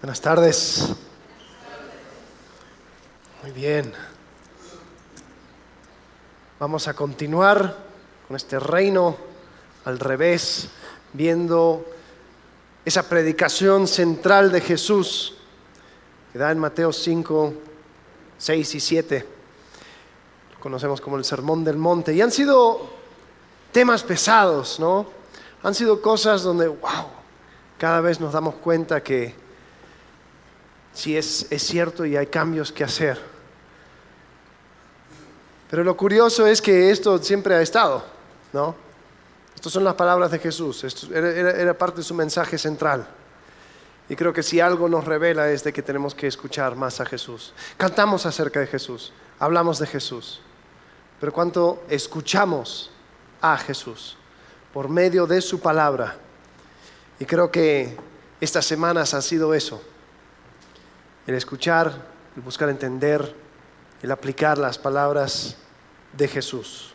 Buenas tardes. Muy bien. Vamos a continuar con este reino al revés, viendo esa predicación central de Jesús que da en Mateo 5, 6 y 7. Lo conocemos como el Sermón del Monte. Y han sido temas pesados, ¿no? Han sido cosas donde, wow, cada vez nos damos cuenta que sí es, es cierto y hay cambios que hacer. Pero lo curioso es que esto siempre ha estado, ¿no? Estas son las palabras de Jesús, esto era, era- parte de su mensaje central. Y creo que si algo nos revela es de que tenemos que escuchar más a Jesús. Cantamos acerca de Jesús, hablamos de Jesús, pero cuánto escuchamos a Jesús por medio de su palabra. Y creo que estas semanas han sido eso, el escuchar, el buscar entender, el aplicar las palabras de Jesús.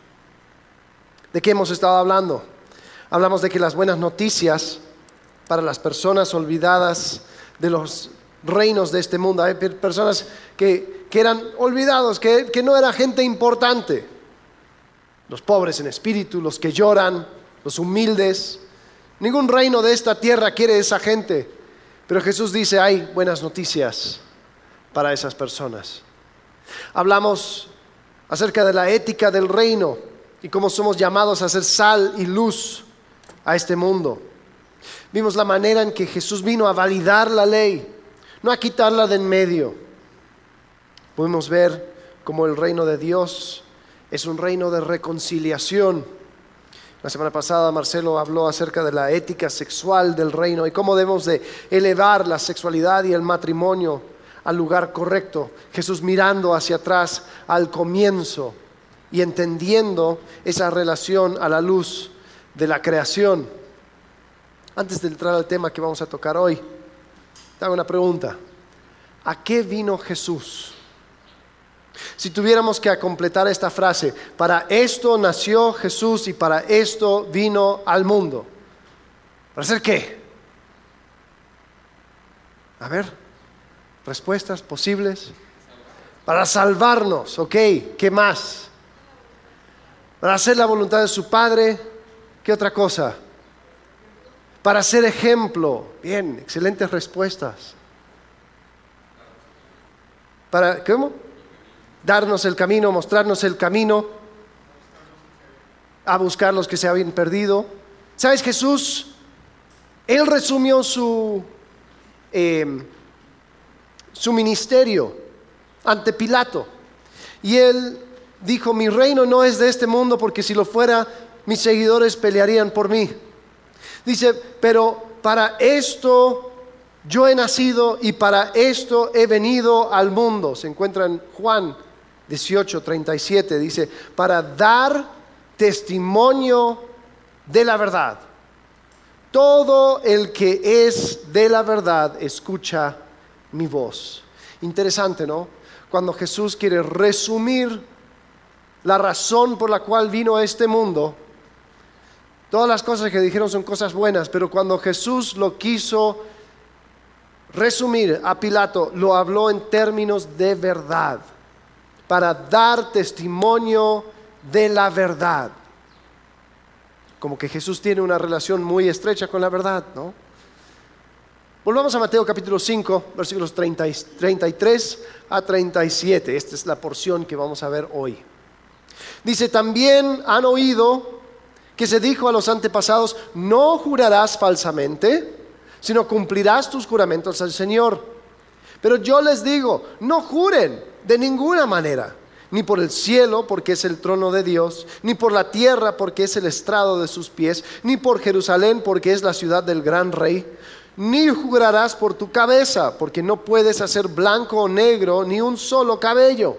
¿De qué hemos estado hablando? Hablamos de que las buenas noticias para las personas olvidadas de los reinos de este mundo, hay per- personas que, que eran olvidados, que, que no era gente importante, los pobres en espíritu, los que lloran, los humildes. Ningún reino de esta tierra quiere esa gente, pero Jesús dice, hay buenas noticias para esas personas. Hablamos acerca de la ética del reino y cómo somos llamados a ser sal y luz a este mundo. Vimos la manera en que Jesús vino a validar la ley, no a quitarla de en medio. Pudimos ver cómo el reino de Dios es un reino de reconciliación. La semana pasada Marcelo habló acerca de la ética sexual del reino y cómo debemos de elevar la sexualidad y el matrimonio al lugar correcto. Jesús mirando hacia atrás al comienzo y entendiendo esa relación a la luz de la creación. Antes de entrar al tema que vamos a tocar hoy, te hago una pregunta. ¿A qué vino Jesús? Si tuviéramos que completar esta frase, para esto nació Jesús y para esto vino al mundo. ¿Para hacer qué? A ver, respuestas posibles. Para salvarnos, ok, ¿qué más? Para hacer la voluntad de su Padre, ¿qué otra cosa? Para ser ejemplo, bien, excelentes respuestas. Para, ¿cómo? darnos el camino, mostrarnos el camino, a buscar los que se habían perdido. ¿Sabes, Jesús? Él resumió su, eh, su ministerio ante Pilato. Y él dijo, mi reino no es de este mundo porque si lo fuera, mis seguidores pelearían por mí. Dice, pero para esto yo he nacido y para esto he venido al mundo. Se encuentra en Juan 18, 37. Dice, para dar testimonio de la verdad. Todo el que es de la verdad escucha mi voz. Interesante, ¿no? Cuando Jesús quiere resumir la razón por la cual vino a este mundo, todas las cosas que dijeron son cosas buenas, pero cuando Jesús lo quiso resumir a Pilato, lo habló en términos de verdad, para dar testimonio de la verdad. Como que Jesús tiene una relación muy estrecha con la verdad, ¿no? Volvamos a Mateo capítulo 5, versículos 30 y- 33 a 37. Esta es la porción que vamos a ver hoy. Dice, también han oído que se dijo a los antepasados, no jurarás falsamente, sino cumplirás tus juramentos al Señor. Pero yo les digo, no juren de ninguna manera, ni por el cielo, porque es el trono de Dios, ni por la tierra, porque es el estrado de sus pies, ni por Jerusalén, porque es la ciudad del gran rey. Ni jurarás por tu cabeza, porque no puedes hacer blanco o negro ni un solo cabello.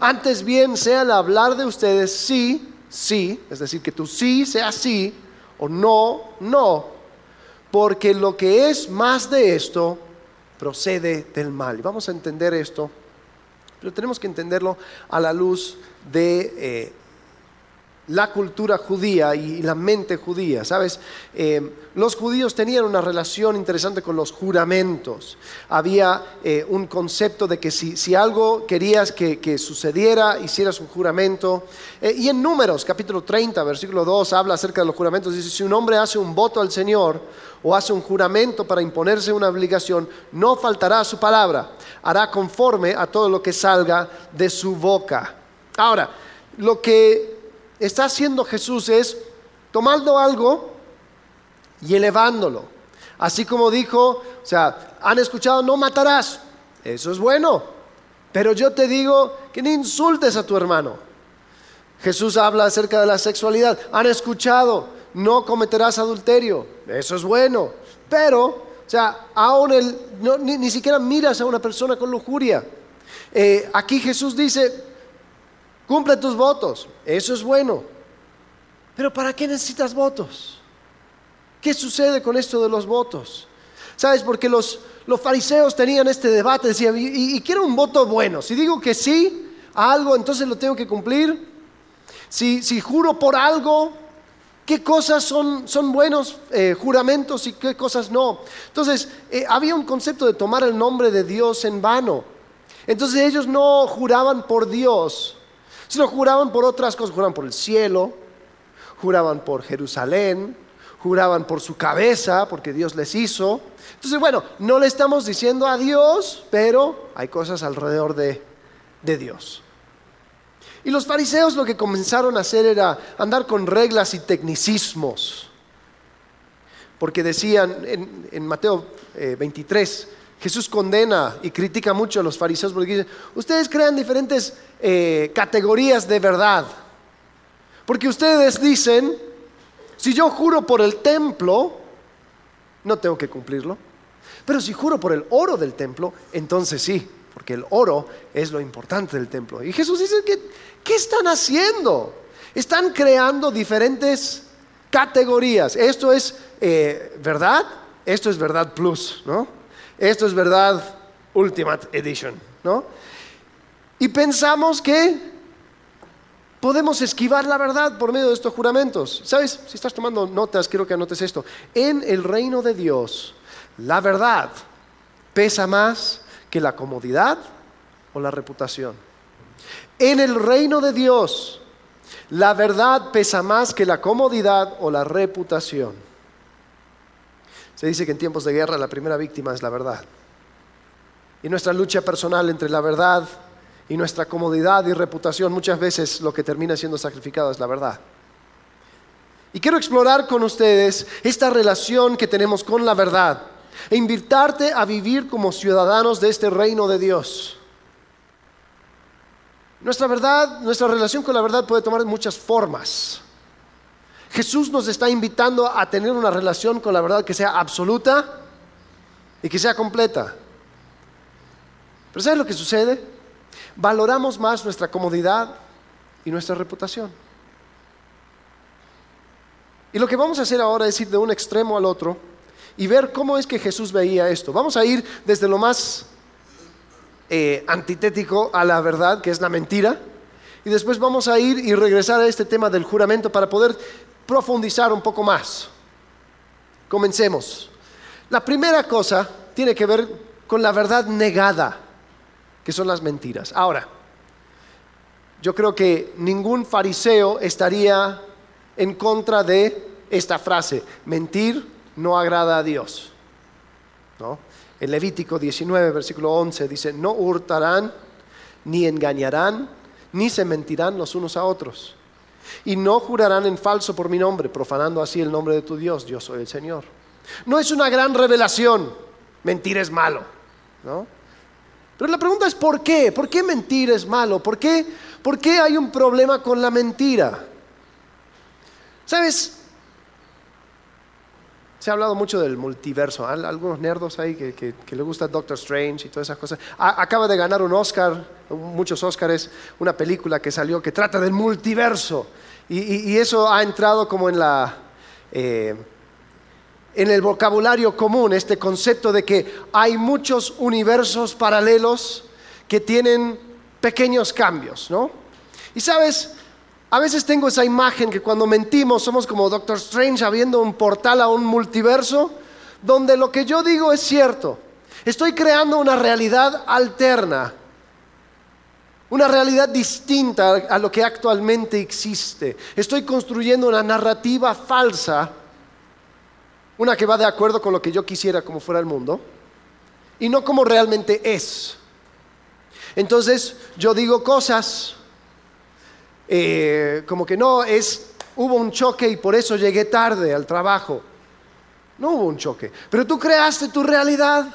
Antes bien sea el hablar de ustedes sí, sí, es decir, que tu sí sea sí, o no, no, porque lo que es más de esto procede del mal. Y vamos a entender esto, pero tenemos que entenderlo a la luz de eh, la cultura judía y la mente judía, ¿sabes? Eh, los judíos tenían una relación interesante con los juramentos. Había eh, un concepto de que si, algo querías que, sucediera, hicieras un juramento. Eh, y en Números, capítulo 30, versículo 2, habla acerca de los juramentos. Dice, si un hombre hace un voto al Señor o hace un juramento para imponerse una obligación, no faltará a su palabra. Hará conforme a todo lo que salga de su boca. Ahora, lo que está haciendo Jesús es tomando algo y elevándolo. Así como dijo, o sea, han escuchado, no matarás. Eso es bueno. Pero yo te digo que no insultes a tu hermano. Jesús habla acerca de la sexualidad. Han escuchado, no cometerás adulterio. Eso es bueno. Pero, o sea, aún ni, siquiera miras a una persona con lujuria. Eh, aquí Jesús dice, Cumple tus votos, eso es bueno. Pero ¿para qué necesitas votos? ¿Qué sucede con esto de los votos? ¿Sabes? Porque los, los fariseos tenían este debate, decían, y, quiero un voto bueno. Si digo que sí a algo, entonces lo tengo que cumplir. Si, si juro por algo, ¿qué cosas son, son buenos eh, juramentos y qué cosas no? Entonces, eh, había un concepto de tomar el nombre de Dios en vano. Entonces ellos no juraban por Dios, Sino juraban por otras cosas, juraban por el cielo, juraban por Jerusalén, juraban por su cabeza, porque Dios les hizo. Entonces, bueno, no le estamos diciendo a Dios, pero hay cosas alrededor de, Dios. Y los fariseos lo que comenzaron a hacer era andar con reglas y tecnicismos. Porque decían en, Mateo 23, eh, Jesús condena y critica mucho a los fariseos porque dice, ustedes crean diferentes eh, categorías de verdad. Porque ustedes dicen, si yo juro por el templo, no tengo que cumplirlo. Pero si juro por el oro del templo, entonces sí, porque el oro es lo importante del templo. Y Jesús dice, que, ¿qué están haciendo? Están creando diferentes categorías. Esto es eh, verdad, esto es verdad plus, ¿no? Esto es verdad Ultimate Edition, ¿no? Y pensamos que podemos esquivar la verdad por medio de estos juramentos. ¿Sabes? Si estás tomando notas, quiero que anotes esto. En el reino de Dios, la verdad pesa más que la comodidad o la reputación. En el reino de Dios, la verdad pesa más que la comodidad o la reputación. Se dice que en tiempos de guerra la primera víctima es la verdad. Y nuestra lucha personal entre la verdad y nuestra comodidad y reputación, muchas veces lo que termina siendo sacrificado es la verdad. Y quiero explorar con ustedes esta relación que tenemos con la verdad e invitarte a vivir como ciudadanos de este reino de Dios. Nuestra verdad, nuestra relación con la verdad puede tomar muchas formas. Jesús nos está invitando a tener una relación con la verdad que sea absoluta y que sea completa. Pero ¿sabes lo que sucede? Valoramos más nuestra comodidad y nuestra reputación. Y lo que vamos a hacer ahora es ir de un extremo al otro y ver cómo es que Jesús veía esto. Vamos a ir desde lo más eh, antitético a la verdad, que es la mentira, y después vamos a ir y regresar a este tema del juramento para poder profundizar un poco más. Comencemos. La primera cosa tiene que ver con la verdad negada, que son las mentiras. Ahora, yo creo que ningún fariseo estaría en contra de esta frase, mentir no agrada a Dios. ¿No? En Levítico 19, versículo 11 dice, no hurtarán, ni engañarán, ni se mentirán los unos a otros y no jurarán en falso por mi nombre, profanando así el nombre de tu Dios. Yo soy el Señor. No es una gran revelación. Mentir es malo. ¿no? Pero la pregunta es ¿por qué? ¿Por qué mentir es malo? ¿Por qué, ¿Por qué hay un problema con la mentira? ¿Sabes? Se ha hablado mucho del multiverso. Algunos nerdos ahí que, que, le gusta Doctor Strange y todas esas cosas. acaba de ganar un Oscar, muchos Oscars, una película que salió que trata del multiverso. Y, eso ha entrado como en la... Eh, en el vocabulario común este concepto de que hay muchos universos paralelos que tienen pequeños cambios, ¿no? Y sabes, A veces tengo esa imagen que cuando mentimos somos como Doctor Strange abriendo un portal a un multiverso donde lo que yo digo es cierto. Estoy creando una realidad alterna, una realidad distinta a lo que actualmente existe. Estoy construyendo una narrativa falsa, una que va de acuerdo con lo que yo quisiera como fuera el mundo, y no como realmente es. Entonces yo digo cosas eh, como que no, es, hubo un choque y por eso llegué tarde al trabajo. No hubo un choque, pero tú creaste tu realidad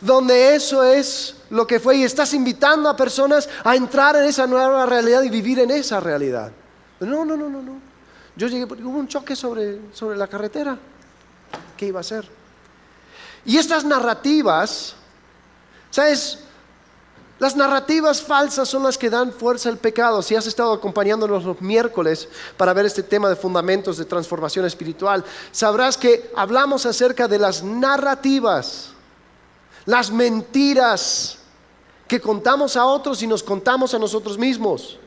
donde eso es lo que fue y estás invitando a personas a entrar en esa nueva realidad y vivir en esa realidad. No, no, no, no, no. Yo llegué, hubo un choque sobre, sobre la carretera. ¿Qué iba a hacer? Y estas narrativas, ¿sabes? Las narrativas falsas son las que dan fuerza al pecado. Si has estado acompañándonos los miércoles para ver este tema de fundamentos de transformación espiritual, sabrás que hablamos acerca de las narrativas, las mentiras que contamos a otros y nos contamos a nosotros mismos.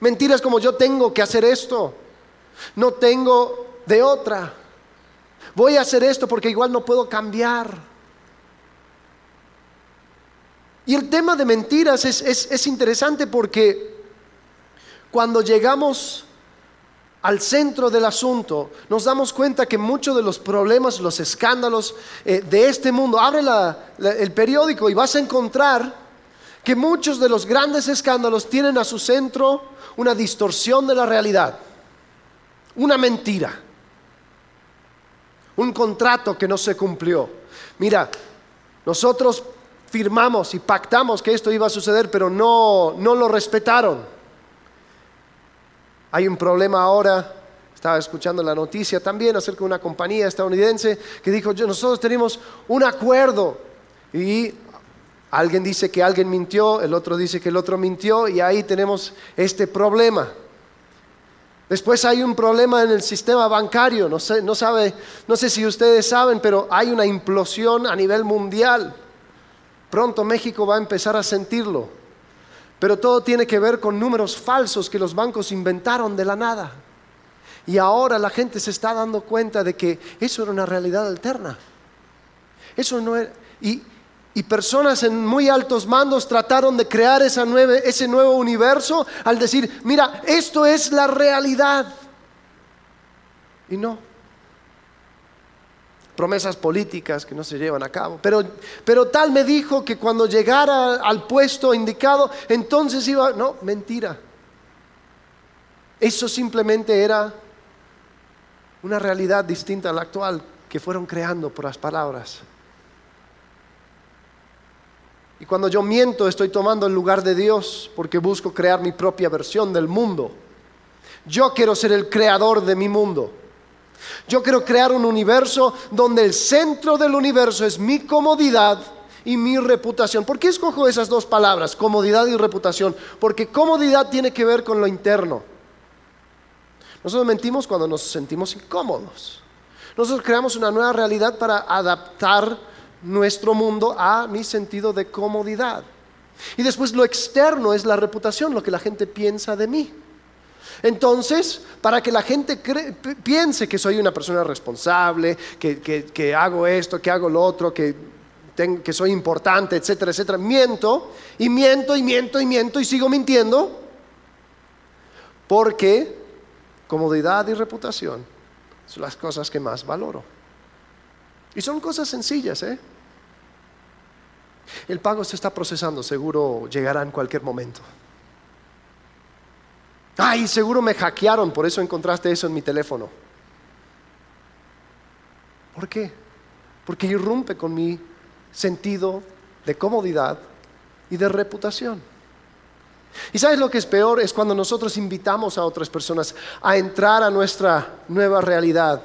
Mentiras como yo tengo que hacer esto, no tengo de otra. Voy a hacer esto porque igual no puedo cambiar. Y el tema de mentiras es, interesante porque cuando llegamos al centro del asunto, nos damos cuenta que muchos de los problemas, los escándalos eh, de este mundo, abre el periódico y vas a encontrar que muchos de los grandes escándalos tienen a su centro una distorsión de la realidad, una mentira, un contrato que no se cumplió. Mira, nosotros firmamos y pactamos que esto iba a suceder, pero no, no lo respetaron. Hay un problema ahora, estaba escuchando la noticia también acerca de una compañía estadounidense que dijo, nosotros tenemos un acuerdo y alguien dice que alguien mintió, el otro dice que el otro mintió y ahí tenemos este problema. Después hay un problema en el sistema bancario, no sé, no, sabe, no sé si ustedes saben, pero hay una implosión a nivel mundial. Pronto México va a empezar a sentirlo. Pero todo tiene que ver con números falsos que los bancos inventaron de la nada. Y ahora la gente se está dando cuenta de que eso era una realidad alterna. Eso no era. Y, personas en muy altos mandos trataron de crear esa ese nuevo universo al decir, mira, esto es la realidad. Y no promesas políticas que no se llevan a cabo. Pero, pero tal me dijo que cuando llegara al puesto indicado, entonces iba... No, mentira. Eso simplemente era una realidad distinta a la actual que fueron creando por las palabras. Y cuando yo miento estoy tomando el lugar de Dios porque busco crear mi propia versión del mundo. Yo quiero ser el creador de mi mundo. Yo quiero crear un universo donde el centro del universo es mi comodidad y mi reputación. ¿Por qué escojo esas dos palabras, comodidad y reputación? Porque comodidad tiene que ver con lo interno. Nosotros mentimos cuando nos sentimos incómodos. Nosotros creamos una nueva realidad para adaptar nuestro mundo a mi sentido de comodidad. Y después lo externo es la reputación, lo que la gente piensa de mí. Entonces, para que la gente piense que soy una persona responsable, que, hago esto, que hago lo otro, que, que soy importante, etcétera, etcétera, miento y miento y miento y miento y sigo mintiendo porque comodidad y reputación son las cosas que más valoro. Y son cosas sencillas, ¿eh? El pago se está procesando, seguro llegará en cualquier momento. Ay, seguro me hackearon, por eso encontraste eso en mi teléfono. ¿Por qué? Porque irrumpe con mi sentido de comodidad y de reputación. ¿Y sabes lo que es peor? Es cuando nosotros invitamos a otras personas a entrar a nuestra nueva realidad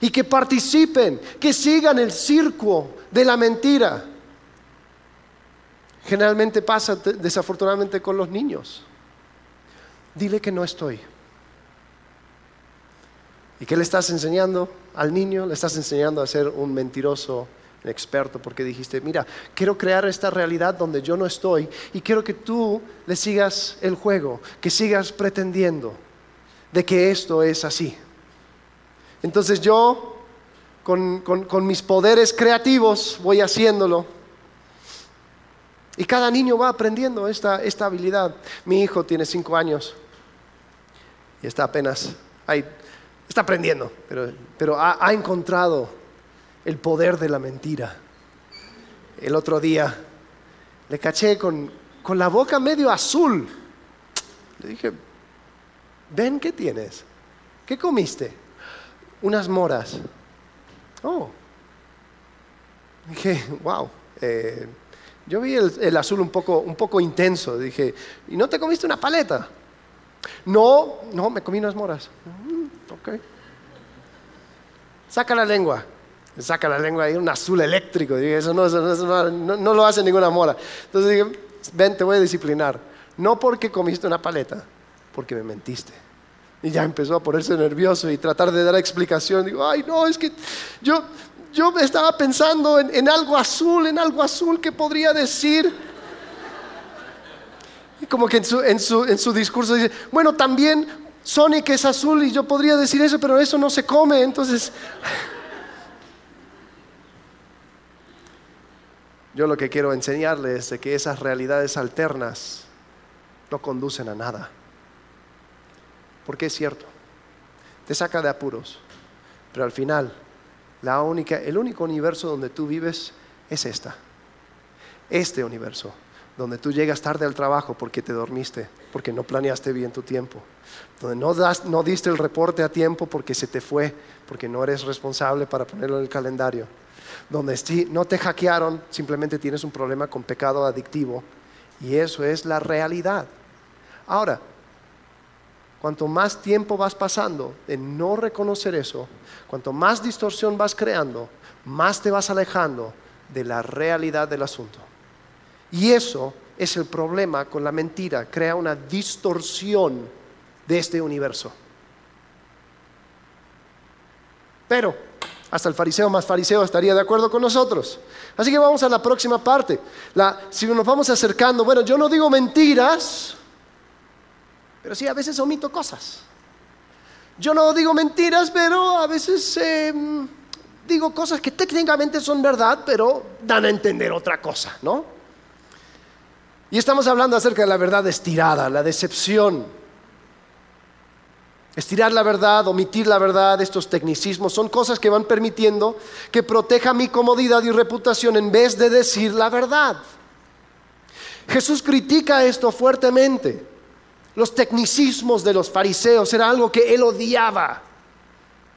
y que participen, que sigan el circo de la mentira. Generalmente pasa desafortunadamente con los niños dile que no estoy. ¿Y qué le estás enseñando al niño? Le estás enseñando a ser un mentiroso experto porque dijiste, mira, quiero crear esta realidad donde yo no estoy y quiero que tú le sigas el juego, que sigas pretendiendo. de que esto es así. Entonces yo, con, mis poderes creativos, voy haciéndolo. Y cada niño va aprendiendo esta, esta habilidad. Mi hijo tiene cinco años y está apenas ahí, está aprendiendo, pero, ha, encontrado el poder de la mentira. El otro día le caché con, la boca medio azul. Le dije, ven, ¿qué tienes? ¿Qué comiste? Unas moras. Oh. Dije, wow. Eh, yo vi el, azul un poco, un poco intenso. Dije, ¿y no te comiste una paleta? No, no, me comí unas moras. Mm, ok. Saca la lengua. Saca la lengua ahí, un azul eléctrico. Dije, eso, no, no, lo hace ninguna mora. Entonces dije, ven, te voy a disciplinar. No porque comiste una paleta, porque me mentiste. Y ya empezó a ponerse nervioso y tratar de dar explicación. Digo, ay, no, es que yo, yo estaba pensando en, algo azul, en algo azul que podría decir. Y como que en su, en su, en su discurso dice, bueno, también Sonic es azul y yo podría decir eso, pero eso no se come. Entonces, yo lo que quiero enseñarles es que esas realidades alternas no conducen a nada. Porque es cierto, te saca de apuros, pero al final la única, el único universo donde tú vives es esta, este universo, donde tú llegas tarde al trabajo porque te dormiste, porque no planeaste bien tu tiempo, donde no, no diste el reporte a tiempo porque se te fue, porque no eres responsable para ponerlo en el calendario, donde si no te hackearon, simplemente tienes un problema con pecado adictivo, y eso es la realidad. Ahora, cuanto más tiempo vas pasando en no reconocer eso, cuanto más distorsión vas creando, más te vas alejando de la realidad del asunto. Y eso es el problema con la mentira, crea una distorsión de este universo. Pero hasta el fariseo más fariseo estaría de acuerdo con nosotros. Así que vamos a la próxima parte. si nos vamos acercando, bueno, yo no digo mentiras, pero sí, a veces omito cosas. Yo no digo mentiras, pero a veces em, digo cosas que técnicamente son verdad, pero dan a entender otra cosa, ¿no? Y estamos hablando acerca de la verdad estirada, la decepción. Estirar la verdad, omitir la verdad, estos tecnicismos son cosas que van permitiendo que proteja mi comodidad y reputación en vez de decir la verdad. Jesús critica esto fuertemente. Los tecnicismos de los fariseos era algo que él odiaba.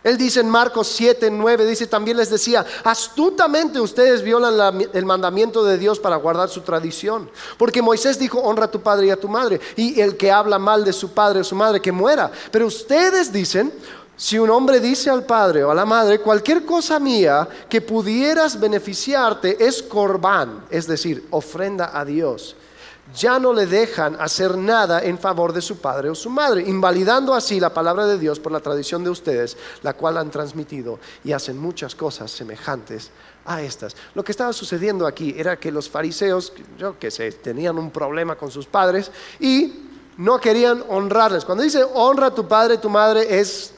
Él dice en Marcos 7, 9, dice, también les decía, astutamente ustedes violan el mandamiento de Dios para guardar su tradición. Porque Moisés dijo, honra a tu padre y a tu madre. Y el que habla mal de su padre o su madre, que muera. Pero ustedes dicen, si un hombre dice al padre o a la madre, cualquier cosa mía que pudieras beneficiarte es corbán, es decir, ofrenda a Dios ya no le dejan hacer nada en favor de su padre o su madre, invalidando así la palabra de Dios por la tradición de ustedes, la cual han transmitido y hacen muchas cosas semejantes a estas. Lo que estaba sucediendo aquí era que los fariseos, yo que sé, tenían un problema con sus padres y no querían honrarles. Cuando dice honra a tu padre, tu madre es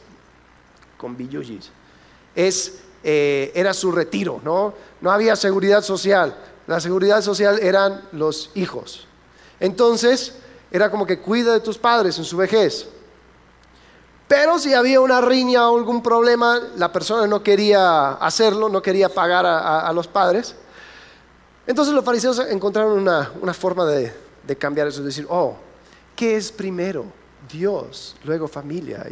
con billullis, es eh, era su retiro, ¿no? No había seguridad social. La seguridad social eran los hijos. Entonces, era como que cuida de tus padres en su vejez. Pero si había una riña o algún problema, la persona no quería hacerlo, no quería pagar a, los padres. Entonces los fariseos encontraron una, forma de, cambiar eso, de decir, oh, ¿qué es primero? Dios, luego familia.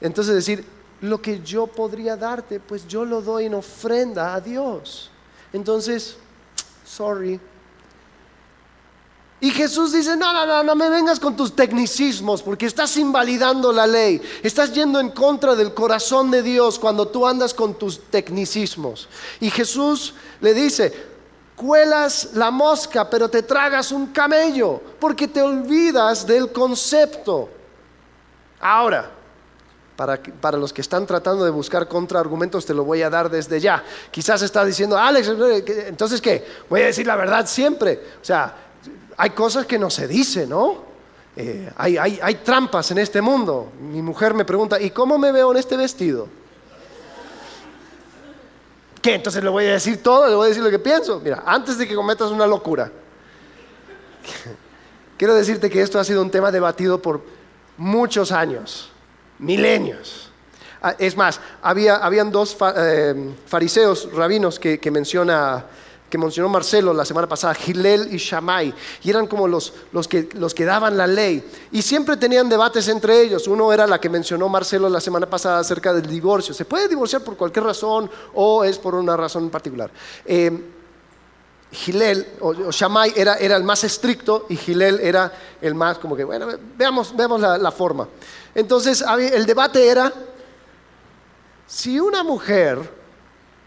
Entonces decir, lo que yo podría darte, pues yo lo doy en ofrenda a Dios. Entonces, sorry, y Jesús dice, no, no, no, no me vengas con tus tecnicismos porque estás invalidando la ley. Estás yendo en contra del corazón de Dios cuando tú andas con tus tecnicismos. Y Jesús le dice, cuelas la mosca pero te tragas un camello porque te olvidas del concepto. Ahora, para, para, los que están tratando de buscar contraargumentos, te lo voy a dar desde ya. Quizás estás diciendo, Alex, entonces qué, voy a decir la verdad siempre. O sea, hay cosas que no se dicen, ¿no? eh, hay, trampas en este mundo. Mi mujer me pregunta, ¿y cómo me veo en este vestido? ¿Qué? Entonces le voy a decir todo, le voy a decir lo que pienso. Mira, antes de que cometas una locura, quiero decirte que esto ha sido un tema debatido por muchos años, milenios. Ah, es más, había, habían dos eh, fariseos, rabinos, que, que menciona que mencionó Marcelo la semana pasada, Gilel y Shammai, y eran como los, los, que, los que daban la ley. Y siempre tenían debates entre ellos. Uno era la que mencionó Marcelo la semana pasada acerca del divorcio. ¿Se puede divorciar por cualquier razón o es por una razón en particular? Eh, Gilel o, Shammai era, era, el más estricto y Gilel era el más como que, bueno, veamos, veamos la forma. Entonces el debate era, si una mujer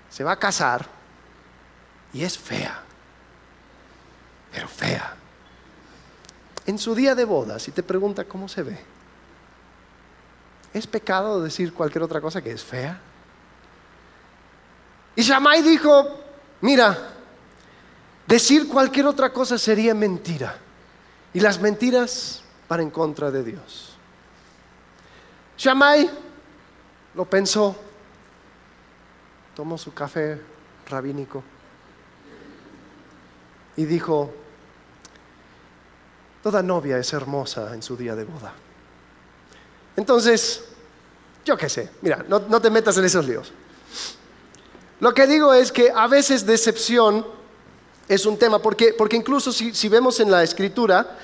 se va a casar, y es fea, pero fea. En su día de boda, si te pregunta cómo se ve, ¿es pecado decir cualquier otra cosa que es fea? Y Shammai dijo, mira, decir cualquier otra cosa sería mentira. Y las mentiras van en contra de Dios. Shammai lo pensó, tomó su café rabínico y dijo, toda novia es hermosa en su día de boda. Entonces, yo qué sé, mira, no, te metas en esos líos. Lo que digo es que a veces decepción es un tema, porque, porque incluso si, si vemos en la escritura,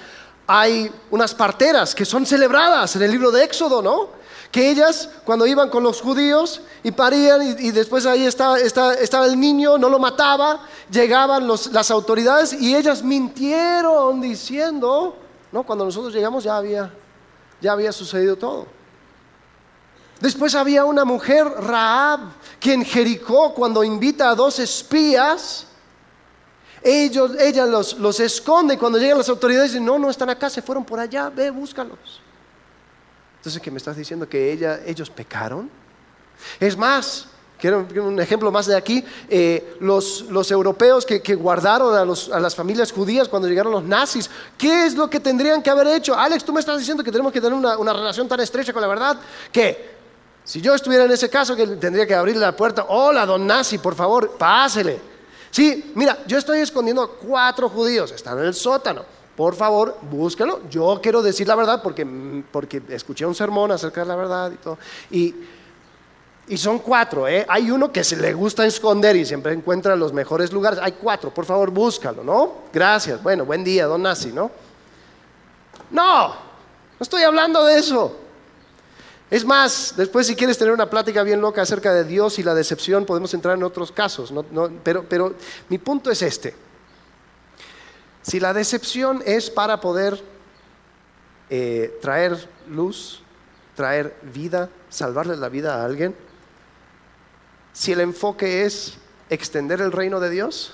hay unas parteras que son celebradas en el libro de Éxodo, ¿no? Que ellas cuando iban con los judíos y parían y, después ahí estaba, el niño, no lo mataba, llegaban las autoridades y ellas mintieron diciendo, no, cuando nosotros llegamos ya había, ya había sucedido todo. Después había una mujer, Raab, que en Jericó, cuando invita a dos espías, ellos, ella los, los esconde. Cuando llegan las autoridades, dicen, no, no están acá, se fueron por allá, ve, búscalos. Entonces, ¿qué me estás diciendo? ¿Que ella, ellos pecaron? Es más, quiero un ejemplo más de aquí, eh, los, los, europeos que, que guardaron a, los, a, las familias judías cuando llegaron los nazis, ¿qué es lo que tendrían que haber hecho? Alex, tú me estás diciendo que tenemos que tener una, una relación tan estrecha con la verdad, que si yo estuviera en ese caso, que tendría que abrirle la puerta, hola, don nazi, por favor, pásele. Sí, mira, yo estoy escondiendo a cuatro judíos, están en el sótano por favor, búscalo. Yo quiero decir la verdad porque, porque escuché un sermón acerca de la verdad y todo. Y, y son cuatro, ¿eh? Hay uno que se le gusta esconder y siempre encuentra los mejores lugares. Hay cuatro, por favor, búscalo, ¿no? Gracias. Bueno, buen día, don Nazi, ¿no? No, no estoy hablando de eso. Es más, después si quieres tener una plática bien loca acerca de Dios y la decepción, podemos entrar en otros casos. pero, pero mi punto es este. Si la decepción es para poder eh, traer luz, traer vida, salvarle la vida a alguien, si el enfoque es extender el reino de Dios,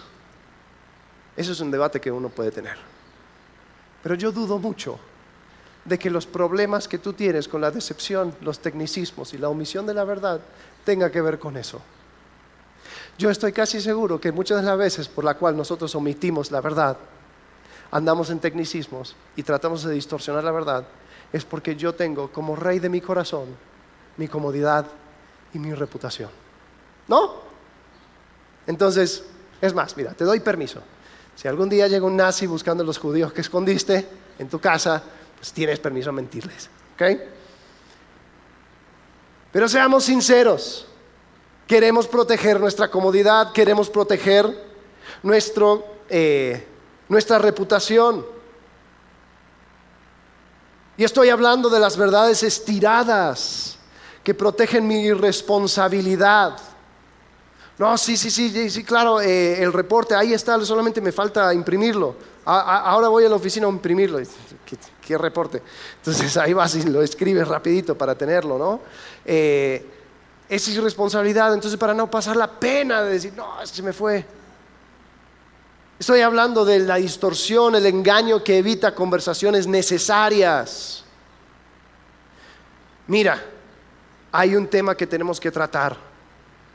eso es un debate que uno puede tener. Pero yo dudo mucho de que los problemas que tú tienes con la decepción, los tecnicismos y la omisión de la verdad tenga que ver con eso. Yo estoy casi seguro que muchas de las veces por la cual nosotros omitimos la verdad andamos en tecnicismos y tratamos de distorsionar la verdad, es porque yo tengo como rey de mi corazón mi comodidad y mi reputación. ¿No? Entonces, es más, mira, te doy permiso. Si algún día llega un nazi buscando a los judíos que escondiste en tu casa, pues tienes permiso a mentirles. ¿Ok? Pero seamos sinceros. Queremos proteger nuestra comodidad, queremos proteger nuestro eh, nuestra reputación. Y estoy hablando de las verdades estiradas que protegen mi responsabilidad. No, sí, sí, sí, sí, claro, eh, el reporte, ahí está, solamente me falta imprimirlo. ahora voy a la oficina a imprimirlo. ¿Qué, reporte? Entonces ahí vas y lo escribes rapidito para tenerlo, ¿no? Eh, es irresponsabilidad, entonces para no pasar la pena de decir, no, se me fue. Estoy hablando de la distorsión, el engaño que evita conversaciones necesarias. Mira, hay un tema que tenemos que tratar.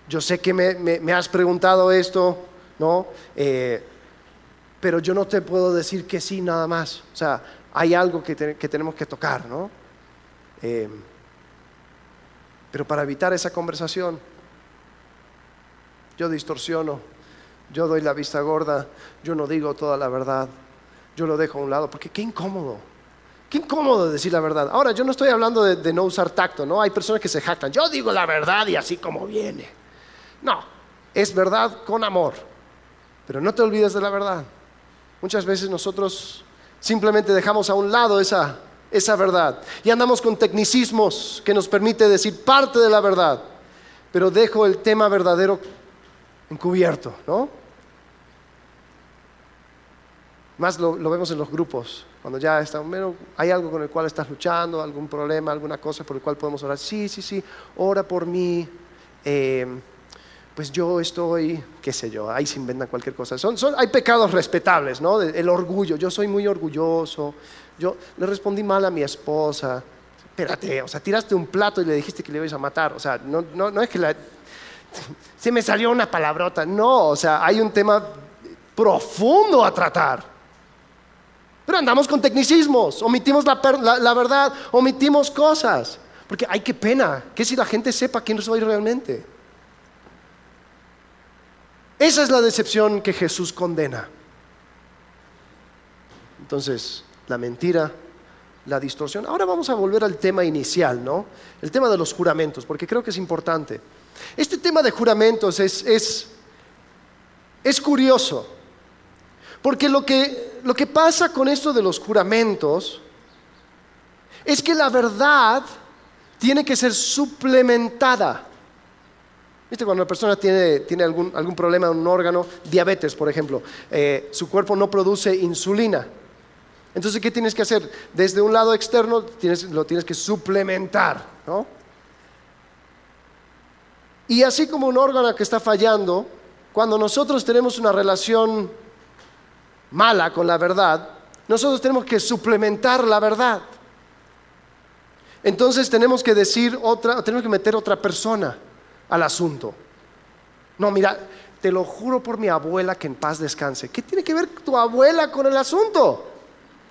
Yo sé que me, has preguntado esto, ¿no? Eh, pero yo no te puedo decir que sí nada más. O sea, hay algo que, tenemos que tocar, ¿no? Eh, pero para evitar esa conversación, yo distorsiono, yo doy la vista gorda, yo no digo toda la verdad, yo lo dejo a un lado, porque qué incómodo, qué incómodo decir la verdad. Ahora, yo no estoy hablando de, no usar tacto, ¿no? Hay personas que se jactan, yo digo la verdad y así como viene. No, es verdad con amor, pero no te olvides de la verdad. Muchas veces nosotros simplemente dejamos a un lado esa, esa verdad y andamos con tecnicismos que nos permite decir parte de la verdad, pero dejo el tema verdadero encubierto, ¿no? Más lo, vemos en los grupos, cuando ya está, hay algo con el cual estás luchando, algún problema, alguna cosa por el cual podemos orar. Sí, sí, sí, ora por mí. Eh, pues yo estoy, qué sé yo, ahí se inventan cualquier cosa. Son, hay pecados respetables, ¿no? El orgullo, yo soy muy orgulloso, yo le respondí mal a mi esposa, espérate, o sea, tiraste un plato y le dijiste que le ibas a matar, o sea, no, no, no es que la... Se me salió una palabrota, no, o sea, hay un tema profundo a tratar. Pero andamos con tecnicismos, omitimos la, verdad, omitimos cosas, porque hay que pena, que si la gente sepa quién soy realmente. Esa es la decepción que Jesús condena. Entonces, la mentira, la distorsión. Ahora vamos a volver al tema inicial, ¿no? El tema de los juramentos, porque creo que es importante. Este tema de juramentos es, es, es curioso, porque lo que, lo que pasa con esto de los juramentos es que la verdad tiene que ser suplementada. ¿Viste? Cuando una persona tiene, tiene algún, algún, problema en un órgano, diabetes, por ejemplo, eh, su cuerpo no produce insulina. Entonces, ¿qué tienes que hacer? Desde un lado externo tienes, lo tienes que suplementar, ¿no? Y así como un órgano que está fallando, cuando nosotros tenemos una relación mala con la verdad, nosotros tenemos que suplementar la verdad. Entonces tenemos que decir otra, tenemos que meter otra persona al asunto. No, mira, te lo juro por mi abuela que en paz descanse. ¿Qué tiene que ver tu abuela con el asunto?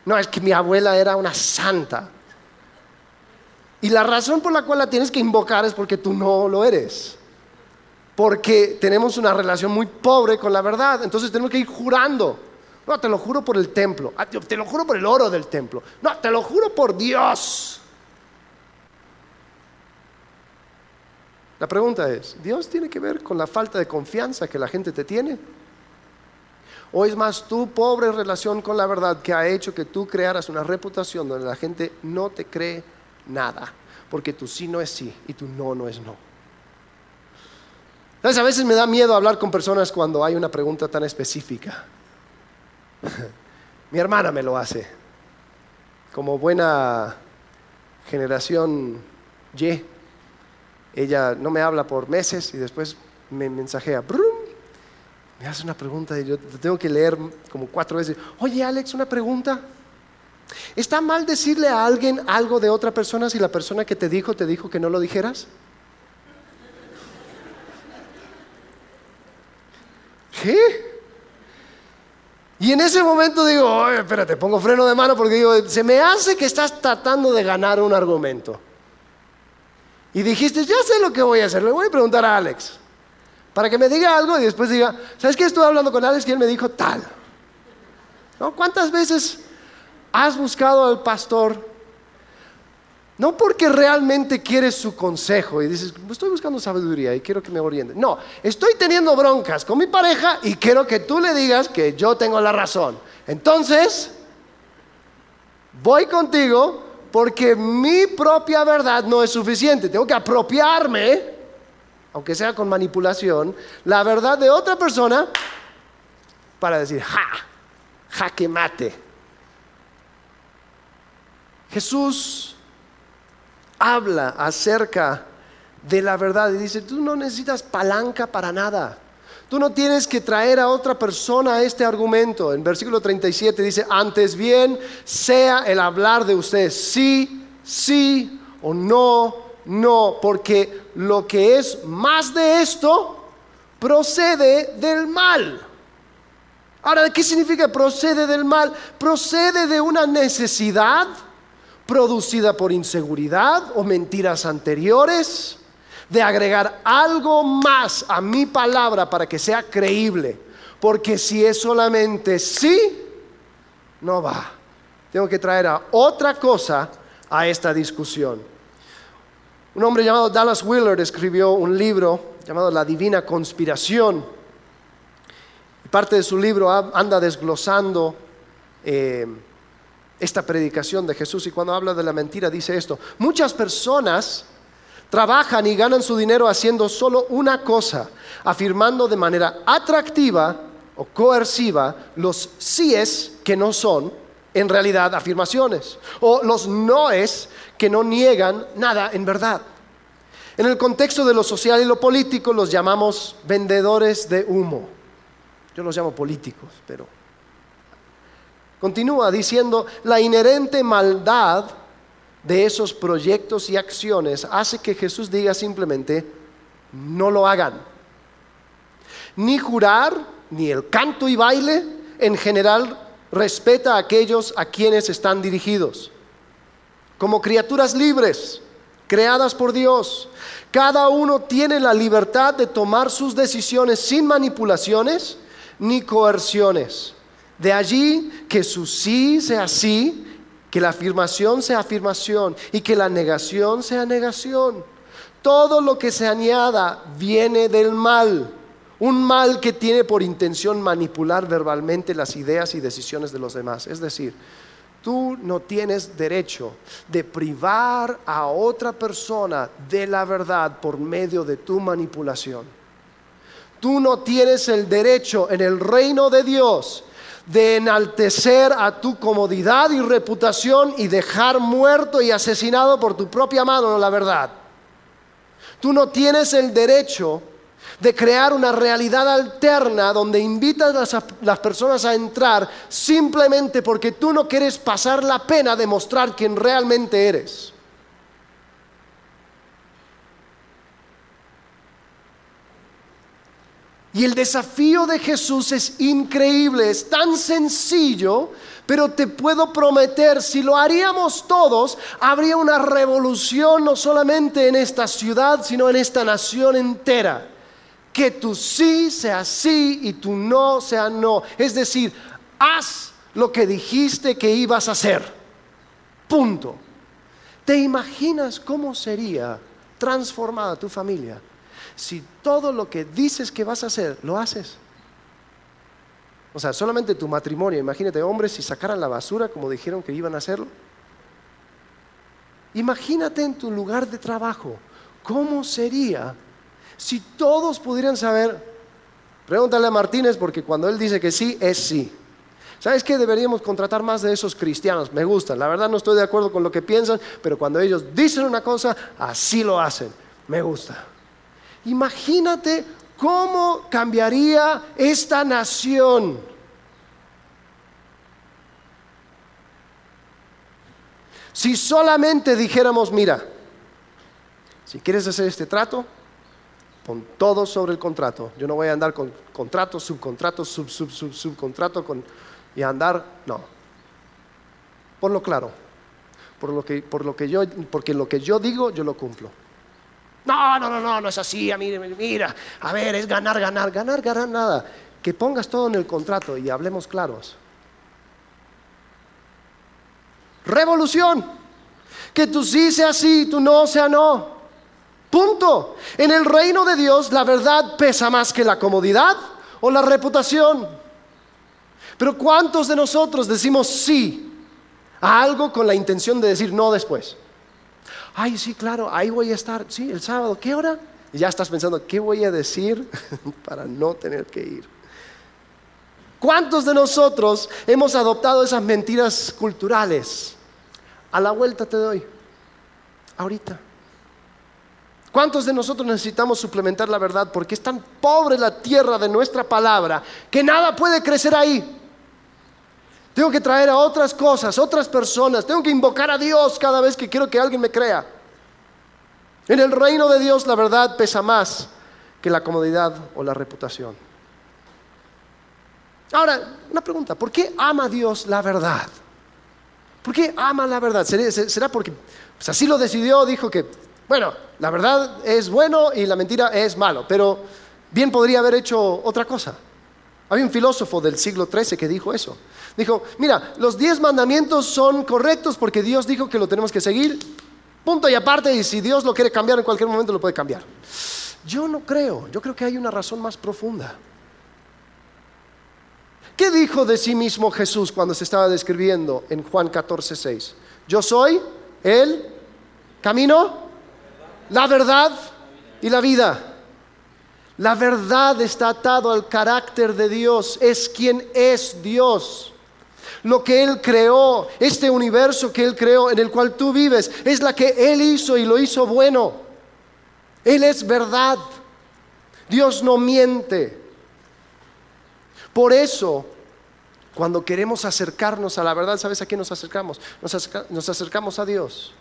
No, es que mi abuela era una santa. Y la razón por la cual la tienes que invocar es porque tú no lo eres. Porque tenemos una relación muy pobre con la verdad. Entonces tenemos que ir jurando. No, te lo juro por el templo. Ah, te lo juro por el oro del templo. No, te lo juro por Dios. La pregunta es, ¿Dios tiene que ver con la falta de confianza que la gente te tiene? ¿O es más tu pobre relación con la verdad que ha hecho que tú crearas una reputación donde la gente no te cree nada? Porque tu sí no es sí y tu no no es no. Entonces a veces me da miedo hablar con personas cuando hay una pregunta tan específica. Mi hermana me lo hace. Como buena generación Y, ella no me habla por meses y después me mensajea, me hace una pregunta y yo tengo que leer como cuatro veces. Oye, Alex, una pregunta. ¿Está mal decirle a alguien algo de otra persona si la persona que te dijo te dijo que no lo dijeras? ¿Qué? Y en ese momento digo, oye, espérate, pongo freno de mano porque digo, se me hace que estás tratando de ganar un argumento. Y dijiste, ya sé lo que voy a hacer, le voy a preguntar a Alex. Para que me diga algo y después diga, ¿sabes qué? Estuve hablando con Alex y él me dijo tal. ¿No? ¿Cuántas veces has buscado al pastor? No porque realmente quieres su consejo y dices, estoy buscando sabiduría y quiero que me oriente. No, estoy teniendo broncas con mi pareja y quiero que tú le digas que yo tengo la razón. Entonces, voy contigo porque mi propia verdad no es suficiente. Tengo que apropiarme, aunque sea con manipulación, la verdad de otra persona para decir, ja, jaque mate. Jesús habla acerca de la verdad y dice, tú no necesitas palanca para nada. Tú no tienes que traer a otra persona a este argumento. En versículo 37 dice, antes bien sea el hablar de ustedes sí, sí o no, no, porque lo que es más de esto procede del mal. Ahora, ¿qué significa procede del mal? Procede de una necesidad producida por inseguridad o mentiras anteriores, de agregar algo más a mi palabra para que sea creíble. Porque si es solamente sí, no va. Tengo que traer a otra cosa a esta discusión. Un hombre llamado Dallas Willard escribió un libro llamado La Divina Conspiración. Parte de su libro anda desglosando eh, esta predicación de Jesús y cuando habla de la mentira dice esto. Muchas personas trabajan y ganan su dinero haciendo solo una cosa, afirmando de manera atractiva o coerciva los síes que no son en realidad afirmaciones o los noes que no niegan nada en verdad. En el contexto de lo social y lo político los llamamos vendedores de humo. Yo los llamo políticos, pero continúa diciendo, la inherente maldad de esos proyectos y acciones hace que Jesús diga simplemente, no lo hagan. Ni jurar, ni el canto y baile en general respeta a aquellos a quienes están dirigidos. Como criaturas libres, creadas por Dios, cada uno tiene la libertad de tomar sus decisiones sin manipulaciones ni coerciones. De allí que su sí sea sí, que la afirmación sea afirmación y que la negación sea negación. Todo lo que se añada viene del mal. Un mal que tiene por intención manipular verbalmente las ideas y decisiones de los demás. Es decir, tú no tienes derecho de privar a otra persona de la verdad por medio de tu manipulación. Tú no tienes el derecho en el reino de Dios de enaltecer a tu comodidad y reputación y dejar muerto y asesinado por tu propia mano la verdad. Tú no tienes el derecho de crear una realidad alterna donde invitas a las personas a entrar simplemente porque tú no quieres pasar la pena de mostrar quién realmente eres. Y el desafío de Jesús es increíble, es tan sencillo, pero te puedo prometer, si lo haríamos todos, habría una revolución no solamente en esta ciudad, sino en esta nación entera que tu sí sea sí y tu no sea no. Es decir, haz lo que dijiste que ibas a hacer. Punto. ¿Te imaginas cómo sería transformada tu familia si todo lo que dices que vas a hacer, lo haces? O sea, solamente tu matrimonio, imagínate hombres si sacaran la basura como dijeron que iban a hacerlo. Imagínate en tu lugar de trabajo, ¿cómo sería si todos pudieran saber, pregúntale a Martínez porque cuando él dice que sí, es sí. ¿Sabes qué? Deberíamos contratar más de esos cristianos. Me gustan. La verdad no estoy de acuerdo con lo que piensan, pero cuando ellos dicen una cosa, así lo hacen. Me gusta. Imagínate cómo cambiaría esta nación. Si solamente dijéramos, mira, si quieres hacer este trato, Pon todo sobre el contrato. Yo no voy a andar con contrato, subcontrato, sub, sub, sub, subcontrato con, y andar, no. Ponlo claro. Por lo que, por lo que yo, porque lo que yo digo, yo lo cumplo. No, no, no, no, no es así. Mira, mira, a ver, es ganar, ganar, ganar, ganar nada. Que pongas todo en el contrato y hablemos claros. Revolución. Que tú sí sea sí, tú no sea no. Punto. En el reino de Dios la verdad pesa más que la comodidad o la reputación. Pero ¿cuántos de nosotros decimos sí a algo con la intención de decir no después? Ay, sí, claro, ahí voy a estar, sí, el sábado, ¿qué hora? Ya estás pensando, ¿qué voy a decir para no tener que ir? ¿Cuántos de nosotros hemos adoptado esas mentiras culturales? A la vuelta te doy, ahorita. ¿Cuántos de nosotros necesitamos suplementar la verdad? Porque es tan pobre la tierra de nuestra palabra que nada puede crecer ahí. Tengo que traer a otras cosas, otras personas. Tengo que invocar a Dios cada vez que quiero que alguien me crea. En el reino de Dios la verdad pesa más que la comodidad o la reputación. Ahora, una pregunta, ¿por qué ama Dios la verdad? ¿Por qué ama la verdad? ¿Será porque así lo decidió? Dijo que, bueno, la verdad es bueno y la mentira es malo, pero bien podría haber hecho otra cosa. Había un filósofo del siglo XIII que dijo eso. Dijo, mira, los diez mandamientos son correctos porque Dios dijo que lo tenemos que seguir, punto y aparte, y si Dios lo quiere cambiar en cualquier momento lo puede cambiar. Yo no creo, yo creo que hay una razón más profunda. ¿Qué dijo de sí mismo Jesús cuando se estaba describiendo en Juan 14, 6? Yo soy el camino, la verdad y la vida. La verdad está atado al carácter de Dios, es quien es Dios. Lo que Él creó, este universo que Él creó, en el cual tú vives, es la que Él hizo y lo hizo bueno. Él es verdad. Dios no miente. Por eso, cuando queremos acercarnos a la verdad, ¿sabes a qué nos acercamos? Nos, acercamos a Dios.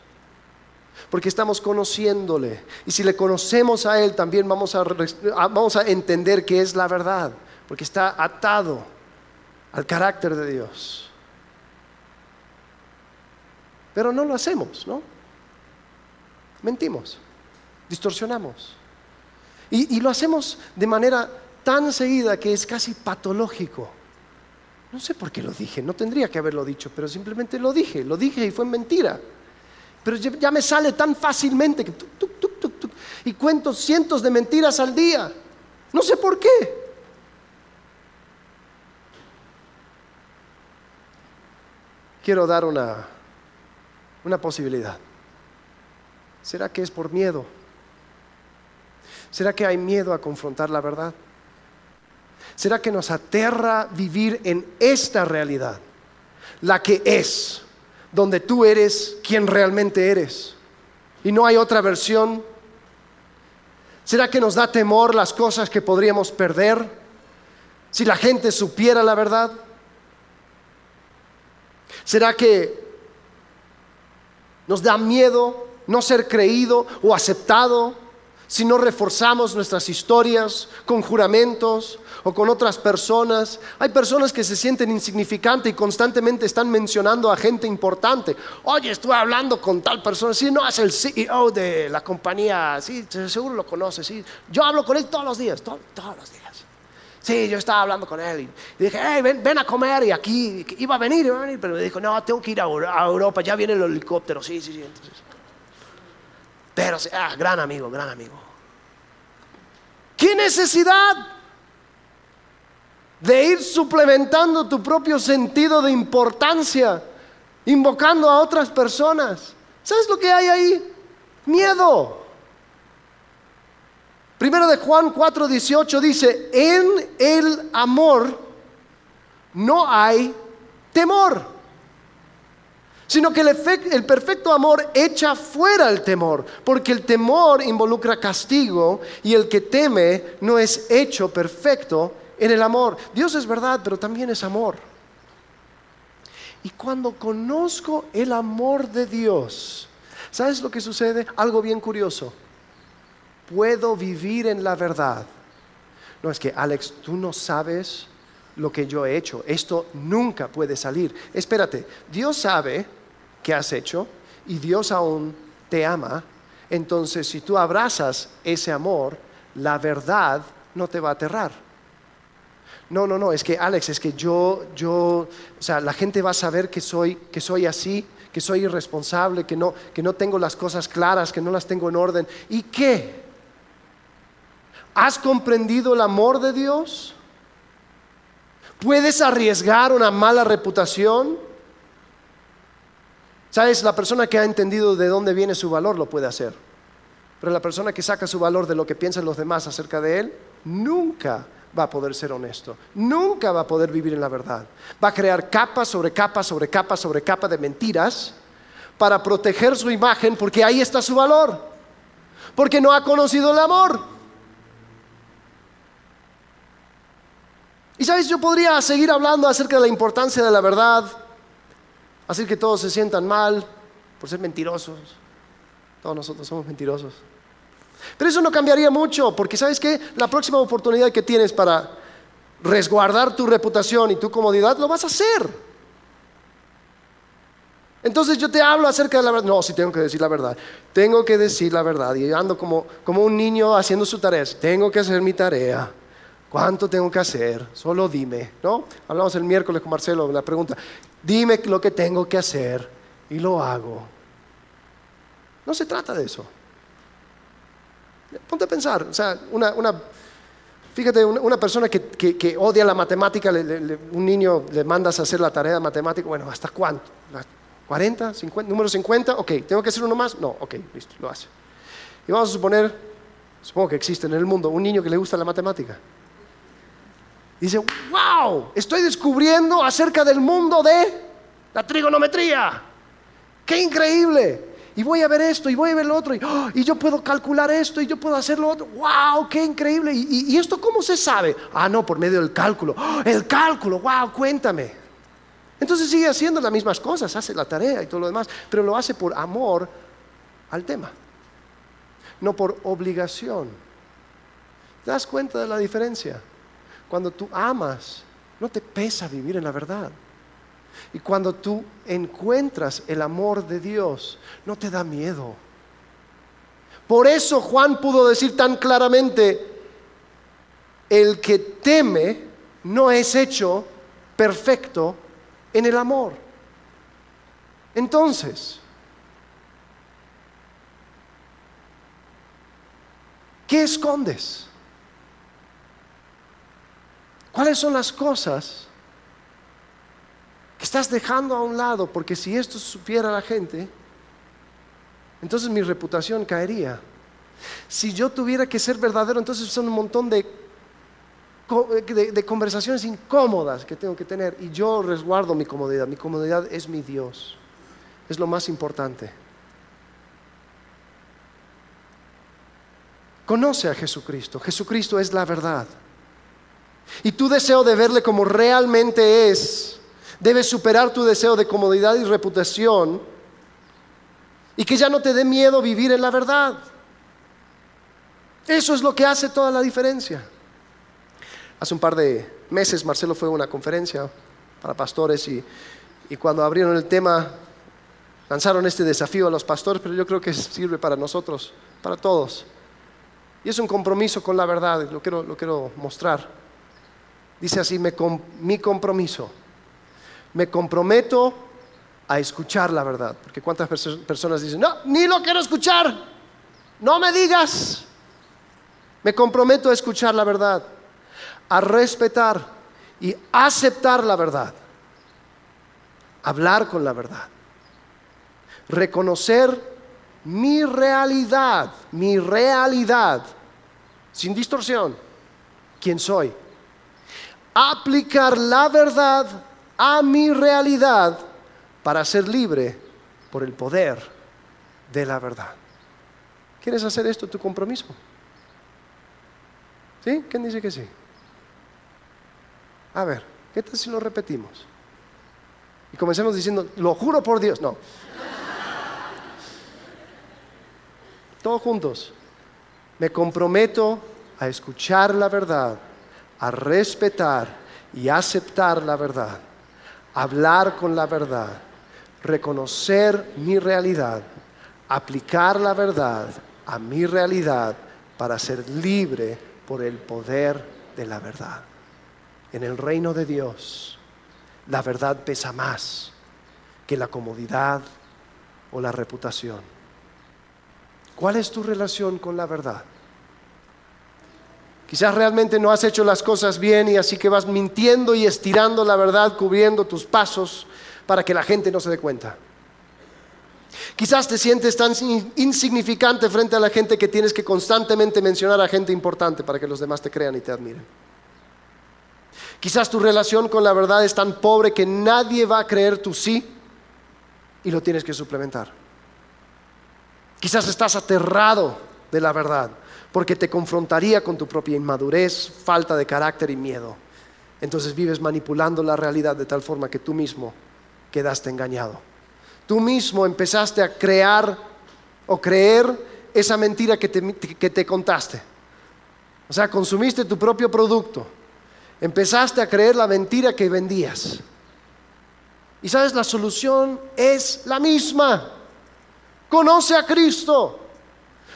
Porque estamos conociéndole. Y si le conocemos a Él, también vamos a, vamos a entender que es la verdad. Porque está atado al carácter de Dios. Pero no lo hacemos, ¿no? Mentimos, distorsionamos. y lo hacemos de manera tan seguida que es casi patológico. No sé por qué lo dije, no tendría que haberlo dicho, pero simplemente lo dije, lo dije y fue mentira. Pero ya me sale tan fácilmente que y cuento cientos de mentiras al día. No sé por qué. Quiero dar una, una posibilidad. ¿Será que es por miedo? ¿Será que hay miedo a confrontar la verdad? ¿Será que nos aterra vivir en esta realidad? La que es, donde tú eres quien realmente eres. Y no hay otra versión. ¿Será que nos da temor las cosas que podríamos perder si la gente supiera la verdad? ¿Será que nos da miedo no ser creído o aceptado si no reforzamos nuestras historias con juramentos o con otras personas. Hay personas que se sienten insignificantes y constantemente están mencionando a gente importante. Oye, estuve hablando con tal persona, sí, no es el CEO de la compañía, sí, seguro lo conoces, sí. Yo hablo con él todos los días, todos los días. Sí, yo estaba hablando con él y dije, hey, ven, a comer y aquí iba a venir, iba a venir, pero me dijo, no, tengo que ir a, Europa, ya viene el helicóptero, sí, sí, sí. Entonces, pero, ah, gran amigo, gran amigo. ¿Qué necesidad de ir suplementando tu propio sentido de importancia, invocando a otras personas? ¿Sabes lo que hay ahí? Miedo. Primero de Juan 4:18 dice, en el amor no hay temor sino que el, perfecto amor echa fuera el temor, porque el temor involucra castigo y el que teme no es hecho perfecto en el amor. Dios es verdad, pero también es amor. Y cuando conozco el amor de Dios, ¿sabes lo que sucede? Algo bien curioso. Puedo vivir en la verdad. No es que, Alex, tú no sabes lo que yo he hecho. Esto nunca puede salir. Espérate, Dios sabe que has hecho y Dios aún te ama, entonces si tú abrazas ese amor, la verdad no te va a aterrar. No, no, no, es que Alex, es que yo, yo, o sea, la gente va a saber que soy, que soy así, que soy irresponsable, que no, que no tengo las cosas claras, que no las tengo en orden. ¿Y qué? ¿Has comprendido el amor de Dios? ¿Puedes arriesgar una mala reputación? ¿Sabes? La persona que ha entendido de dónde viene su valor lo puede hacer. Pero la persona que saca su valor de lo que piensan los demás acerca de él, nunca va a poder ser honesto. Nunca va a poder vivir en la verdad. Va a crear capa sobre capa sobre capa sobre capa de mentiras para proteger su imagen porque ahí está su valor. Porque no ha conocido el amor. Y sabes, yo podría seguir hablando acerca de la importancia de la verdad, Así que todos se sientan mal por ser mentirosos. Todos nosotros somos mentirosos. Pero eso no cambiaría mucho, porque sabes qué? La próxima oportunidad que tienes para resguardar tu reputación y tu comodidad, lo vas a hacer. Entonces yo te hablo acerca de la verdad. No, sí tengo que decir la verdad. Tengo que decir la verdad. Y ando como, como un niño haciendo su tarea. Tengo que hacer mi tarea. ¿Cuánto tengo que hacer? Solo dime, ¿no? Hablamos el miércoles con Marcelo, la pregunta, dime lo que tengo que hacer y lo hago. No se trata de eso. Ponte a pensar, o sea, una, fíjate, una, persona que, odia la matemática, un niño le mandas a hacer la tarea de matemática, bueno, ¿hasta cuánto? ¿40? ¿50? ¿Número 50? Ok, ¿tengo que hacer uno más? No, ok, listo, lo hace. Y vamos a suponer, supongo que existe en el mundo, un niño que le gusta la matemática. Dice, wow, estoy descubriendo acerca del mundo de la trigonometría. ¡Qué increíble! Y voy a ver esto y voy a ver lo otro y, ¡oh! yo puedo calcular esto y yo puedo hacer lo otro. ¡Wow! ¡Qué increíble! ¿Y, esto cómo se sabe? Ah, no, por medio del cálculo. ¡Oh! el cálculo, wow, cuéntame. Entonces sigue haciendo las mismas cosas, hace la tarea y todo lo demás, pero lo hace por amor al tema, no por obligación. ¿Te das cuenta de la diferencia? Cuando tú amas, no te pesa vivir en la verdad. Y cuando tú encuentras el amor de Dios, no te da miedo. Por eso Juan pudo decir tan claramente, el que teme no es hecho perfecto en el amor. Entonces, ¿qué escondes? ¿Cuáles son las cosas que estás dejando a un lado? Porque si esto supiera la gente, entonces mi reputación caería. Si yo tuviera que ser verdadero, entonces son un montón de, de, conversaciones incómodas que tengo que tener. Y yo resguardo mi comodidad. Mi comodidad es mi Dios. Es lo más importante. Conoce a Jesucristo. Jesucristo es la verdad. Y tu deseo de verle como realmente es debe superar tu deseo de comodidad y reputación y que ya no te dé miedo vivir en la verdad. Eso es lo que hace toda la diferencia. Hace un par de meses Marcelo fue a una conferencia para pastores y, y cuando abrieron el tema lanzaron este desafío a los pastores, pero yo creo que sirve para nosotros, para todos. Y es un compromiso con la verdad, lo quiero, lo quiero mostrar. Dice así, mi compromiso. Me comprometo a escuchar la verdad. Porque cuántas personas dicen, no, ni lo quiero escuchar. No me digas. Me comprometo a escuchar la verdad, a respetar y aceptar la verdad. Hablar con la verdad. Reconocer mi realidad, mi realidad, sin distorsión, quién soy aplicar la verdad a mi realidad para ser libre por el poder de la verdad. ¿Quieres hacer esto tu compromiso? ¿Sí? ¿Quién dice que sí? A ver, ¿qué tal si lo repetimos? Y comencemos diciendo, lo juro por Dios. No. Todos juntos. Me comprometo a escuchar la verdad a respetar y aceptar la verdad, hablar con la verdad, reconocer mi realidad, aplicar la verdad a mi realidad para ser libre por el poder de la verdad. En el reino de Dios, la verdad pesa más que la comodidad o la reputación. ¿Cuál es tu relación con la verdad? Quizás realmente no has hecho las cosas bien y así que vas mintiendo y estirando la verdad, cubriendo tus pasos para que la gente no se dé cuenta. Quizás te sientes tan insignificante frente a la gente que tienes que constantemente mencionar a gente importante para que los demás te crean y te admiren. Quizás tu relación con la verdad es tan pobre que nadie va a creer tu sí y lo tienes que suplementar. Quizás estás aterrado de la verdad porque te confrontaría con tu propia inmadurez, falta de carácter y miedo. Entonces vives manipulando la realidad de tal forma que tú mismo quedaste engañado. Tú mismo empezaste a crear o creer esa mentira que te, que te contaste. O sea, consumiste tu propio producto Empezaste a creer la mentira que vendías. Y sabes, la solución es la misma. Conoce a Cristo,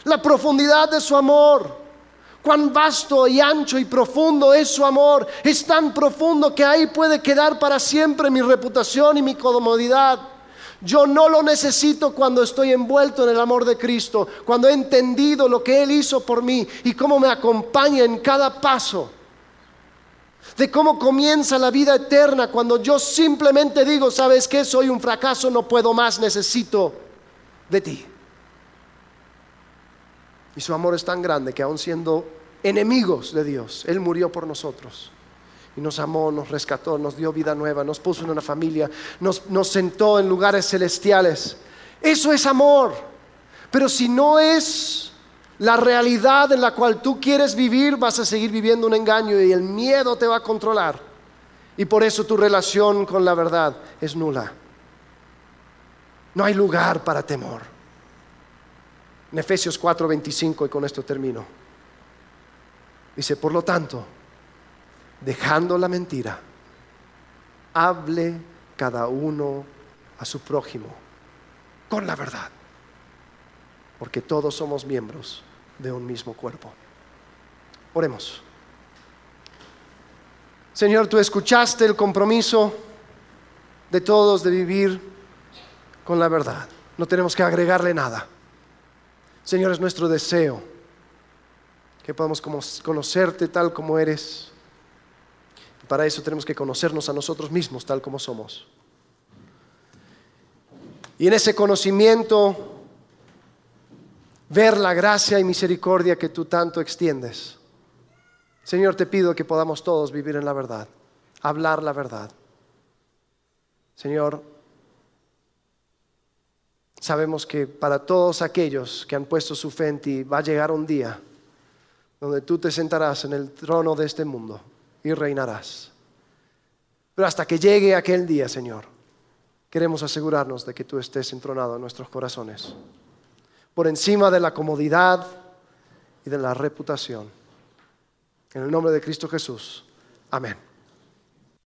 la profundidad de su amor, cuán vasto y ancho y profundo es su amor. Es tan profundo que ahí puede quedar para siempre mi reputación y mi comodidad. Yo no lo necesito cuando estoy envuelto en el amor de Cristo, cuando he entendido lo que Él hizo por mí y cómo me acompaña en cada paso. De cómo comienza la vida eterna cuando yo simplemente digo, ¿sabes qué? Soy un fracaso, no puedo más, necesito de ti. Y su amor es tan grande que aun siendo enemigos de Dios, Él murió por nosotros. Y nos amó, nos rescató, nos dio vida nueva, nos puso en una familia, nos, nos sentó en lugares celestiales. Eso es amor. Pero si no es la realidad en la cual tú quieres vivir, vas a seguir viviendo un engaño y el miedo te va a controlar. Y por eso tu relación con la verdad es nula. No hay lugar para temor. En Efesios 4:25, y con esto termino. Dice, por lo tanto, dejando la mentira, hable cada uno a su prójimo con la verdad, porque todos somos miembros de un mismo cuerpo. Oremos. Señor, tú escuchaste el compromiso de todos de vivir con la verdad. No tenemos que agregarle nada. Señor, es nuestro deseo que podamos conocerte tal como eres. Para eso tenemos que conocernos a nosotros mismos tal como somos. Y en ese conocimiento ver la gracia y misericordia que tú tanto extiendes. Señor, te pido que podamos todos vivir en la verdad, hablar la verdad. Señor, sabemos que para todos aquellos que han puesto su fe en ti va a llegar un día donde tú te sentarás en el trono de este mundo y reinarás. Pero hasta que llegue aquel día, Señor, queremos asegurarnos de que tú estés entronado en nuestros corazones por encima de la comodidad y de la reputación. En el nombre de Cristo Jesús. Amén.